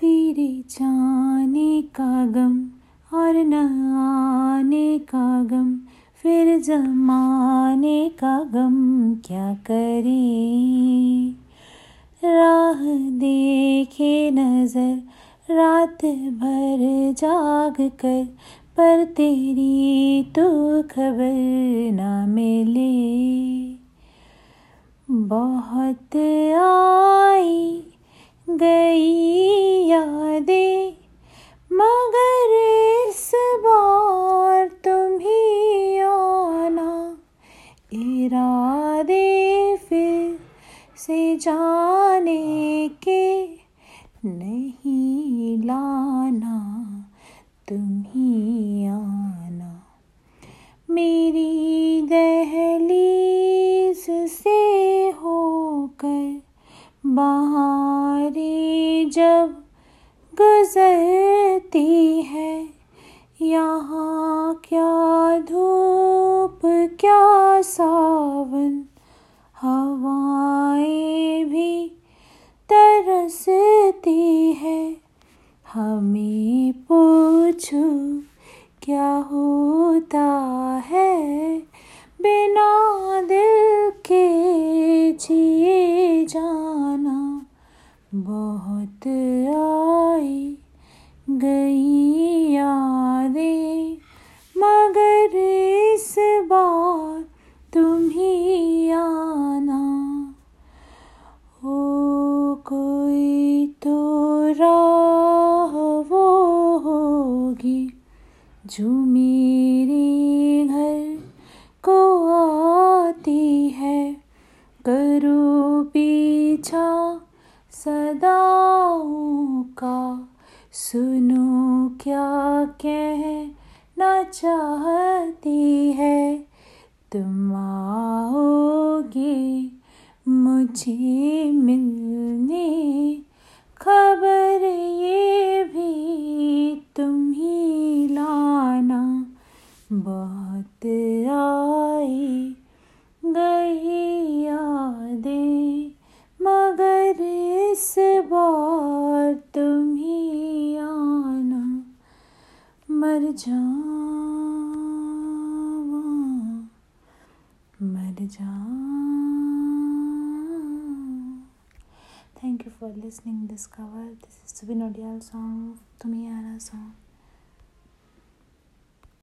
तेरे जाने का गम और न आने का गम, फिर जमाने का गम क्या करे? राह देखे नज़र, रात भर जाग कर, पर तेरी तो खबर ना मिले। बहुत आई गई यादें, मगर इस बार तुम ही आना। इरादे फिर से जाने के नहीं लाना, तुम ही आना। मेरी दहलीज से होकर बहारे गुजरती है। यहाँ क्या धूप, क्या सावन, हवाएँ भी तरसती है। हमें पूछो, क्या होता है? बिना दिल के जिए गई यादें, मगर इस बार तुम ही आना। हो कोई तो राह वो होगी जो मेरे घर को आती है। करो पीछा सदाओं का सुनो क्या कहना चाहती है? तुम आओगे मुझे मिलने? खबर ये भी तुम ही लाना, बहुत आई मर जावा मर जा Thank you for listening this cover. This is Subin Odial song, Tumi Ara song.